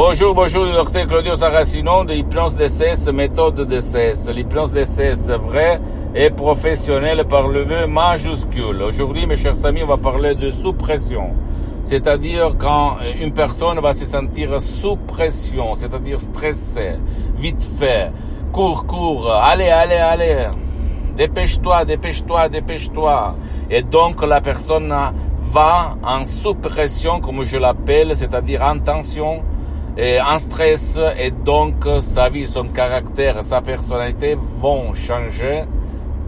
Bonjour, bonjour, le docteur Claudio Saracino de l'hypnose DCS, méthode DCS. L'hypnose DCS vrai et professionnel par le vœu majuscule. Aujourd'hui, mes chers amis, on va parler de sous-pression. C'est-à-dire quand une personne va se sentir sous pression, c'est-à-dire stressée, vite fait, cours, cours, allez, allez, allez, dépêche-toi, dépêche-toi, dépêche-toi. Et donc la personne va en sous-pression, comme je l'appelle, c'est-à-dire en tension, et en stress, et donc sa vie, son caractère, sa personnalité vont changer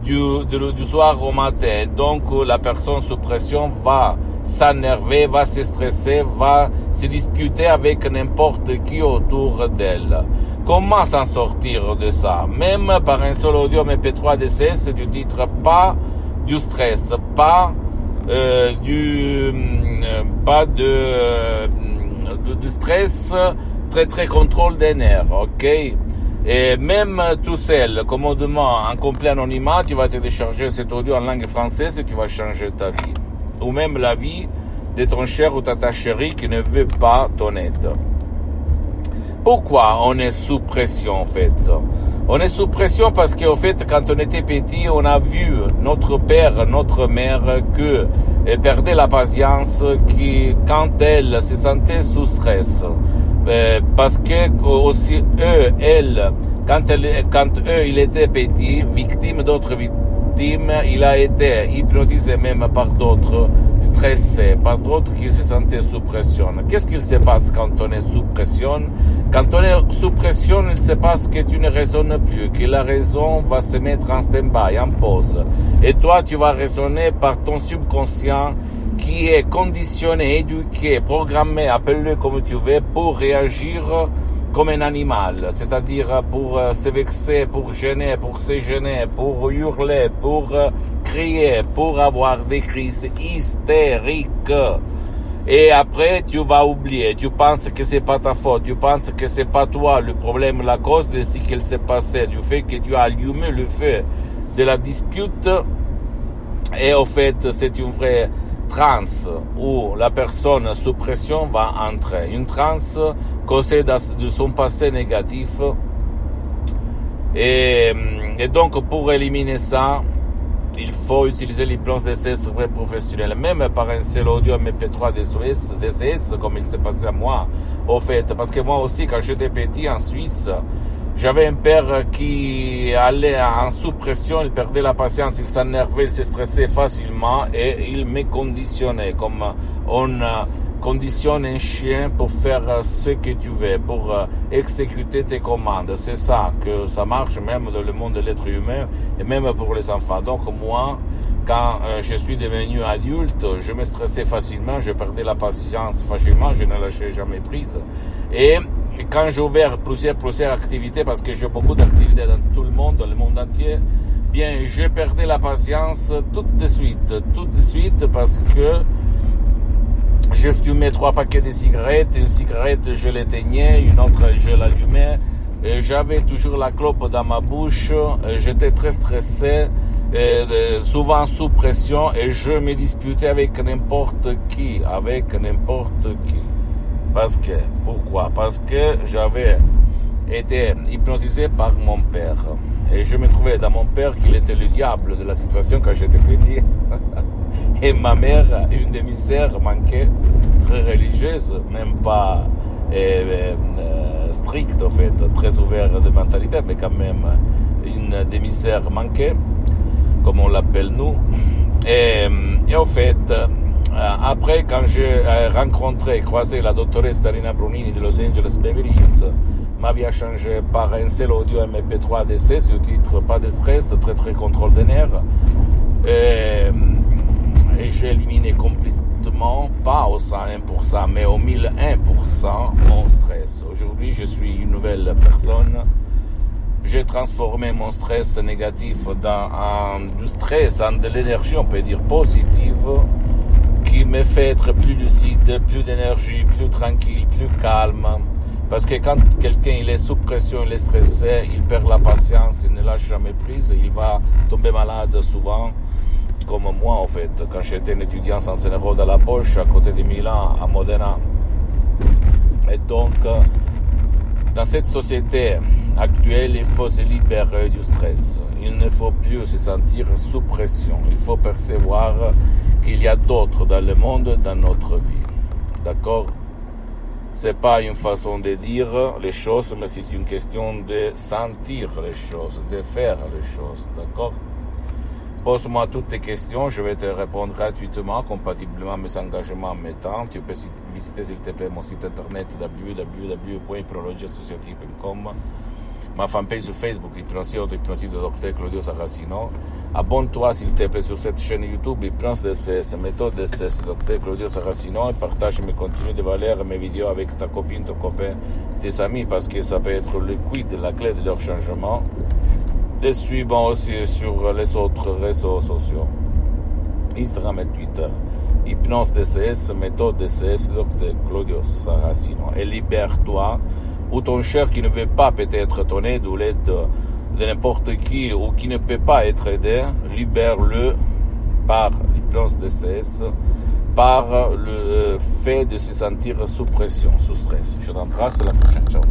du, du, soir au matin. Donc la personne sous pression va s'énerver, va se stresser, va se disputer avec n'importe qui autour d'elle. Comment s'en sortir de ça? Même par un seul audio MP3 DCS du titre pas du stress, pas euh, du euh, pas de, euh, de, stress, très très contrôle des nerfs, ok? Et même tout seul, commodément, en complet anonymat, tu vas télécharger cet audio en langue française et tu vas changer ta vie. Ou même la vie de ton cher ou ta chérie qui ne veut pas ton aide. Pourquoi on est sous pression en fait? On est sous pression parce qu'en fait quand on était petit on a vu notre père, notre mère que perdait la patience qui quand elle se sentait sous stress. Euh, parce que aussi eux, elles, quand, elle, quand eux, ils étaient petits, victimes d'autres victimes, il a été hypnotisé même par d'autres, stressé, par d'autres qui se sentaient sous pression. Qu'est-ce qu'il se passe quand on est sous pression? Quand on est sous pression, il se passe que tu ne raisonnes plus, que la raison va se mettre en stand-by, en pause. Et toi, tu vas raisonner par ton subconscient qui est conditionné, éduqué, programmé, appelle-le comme tu veux, pour réagir comme un animal, c'est-à-dire pour euh, se vexer, pour gêner, pour se gêner, pour hurler, pour crier, pour avoir des crises hystériques. Et après, tu vas oublier. Tu penses que c'est pas ta faute. Tu penses que c'est pas toi le problème, la cause de ce qu'il s'est passé, du fait que tu as allumé le feu de la dispute. Et au fait, c'est une vraie transe où la personne sous pression va entrer. Une transe causée de son passé négatif. Et donc pour éliminer ça, il faut utiliser l'hypnose DCS vrai professionnel, même par un seul audio MP3 DCS, DCS comme il s'est passé à moi, au fait. Parce que moi aussi, quand j'étais petit en Suisse, j'avais un père qui allait en sous-pression, il perdait la patience, il s'énervait, il se stressait facilement et il me conditionnait comme on conditionne un chien pour faire ce que tu veux, pour exécuter tes commandes. C'est ça que ça marche même dans le monde de l'être humain et même pour les enfants. Donc moi, quand euh, je suis devenu adulte, je me stressais facilement, je perdais la patience facilement, je ne lâchais jamais prise. Et quand j'ai ouvert plusieurs, plusieurs activités, parce que j'ai beaucoup d'activités dans tout le monde, dans le monde entier, bien, je perdais la patience tout de suite, tout de suite, parce que je fumais trois paquets de cigarettes, une cigarette je l'éteignais, une autre je l'allumais, j'avais toujours la clope dans ma bouche, j'étais très stressé, souvent sous pression, et je me disputais avec n'importe qui, avec n'importe qui. Parce que, pourquoi? Parce que j'avais été hypnotisé par mon père. Et je me trouvais dans mon père qu'il était le diable de la situation quand j'étais petit. Et ma mère, une de mes sœurs, manquait, très religieuse, même pas euh, euh, stricte en fait, très ouverte de mentalité, mais quand même une demi-sœur manquait, comme on l'appelle nous. Et, et en fait, euh, après, quand j'ai rencontré croisé la doctoresse Sarina Brunini de Los Angeles Beverly Hills, ma vie a changé par un seul audio MP3 DC sur titre Pas de stress, très très contrôle des nerfs. Et j'ai éliminé complètement, pas au 101%, mais au 1001% mon stress. Aujourd'hui, je suis une nouvelle personne. J'ai transformé mon stress négatif dans un, du stress, en de l'énergie, on peut dire positive qui me fait être plus lucide, plus d'énergie, plus tranquille, plus calme. Parce que quand quelqu'un il est sous pression, il est stressé, il perd la patience, il ne lâche jamais prise, il va tomber malade souvent, comme moi en fait, quand j'étais un étudiant sans euros dans la poche à côté de Milan, à Modena. Et donc, dans cette société actuelle, il faut se libérer du stress. Il ne faut plus se sentir sous pression. Il faut percevoir qu'il y a d'autres dans le monde, dans notre vie. D'accord? C'est pas une façon de dire les choses, mais c'est une question de sentir les choses, de faire les choses. D'accord? Pose-moi toutes tes questions, je vais te répondre gratuitement, compatiblement à mes engagements mes temps. Tu peux visiter s'il te plaît mon site internet www.hypnologieassociative.com, ma fanpage sur Facebook, Hypnosie Hypnosie de Dr Claudio Saracino. Abonne-toi s'il te plaît sur cette chaîne YouTube, Hypnose DCS, méthode DCS, Dr Claudio Saracino, et partage mes contenus de valeur, mes vidéos avec ta copine, ton copain, tes amis, parce que ça peut être le quid, la clé de leur changement et suivant aussi sur les autres réseaux sociaux. Instagram et Twitter. Hypnose DCS, méthode DCS, Dr Claudio Saracino. Et libère-toi, ou ton cher qui ne veut pas peut-être ton aide ou l'aide de n'importe qui ou qui ne peut pas être aidé, libère-le par l'hypnose DCS, par le fait de se sentir sous pression, sous stress. Je t'embrasse, à la prochaine. Ciao.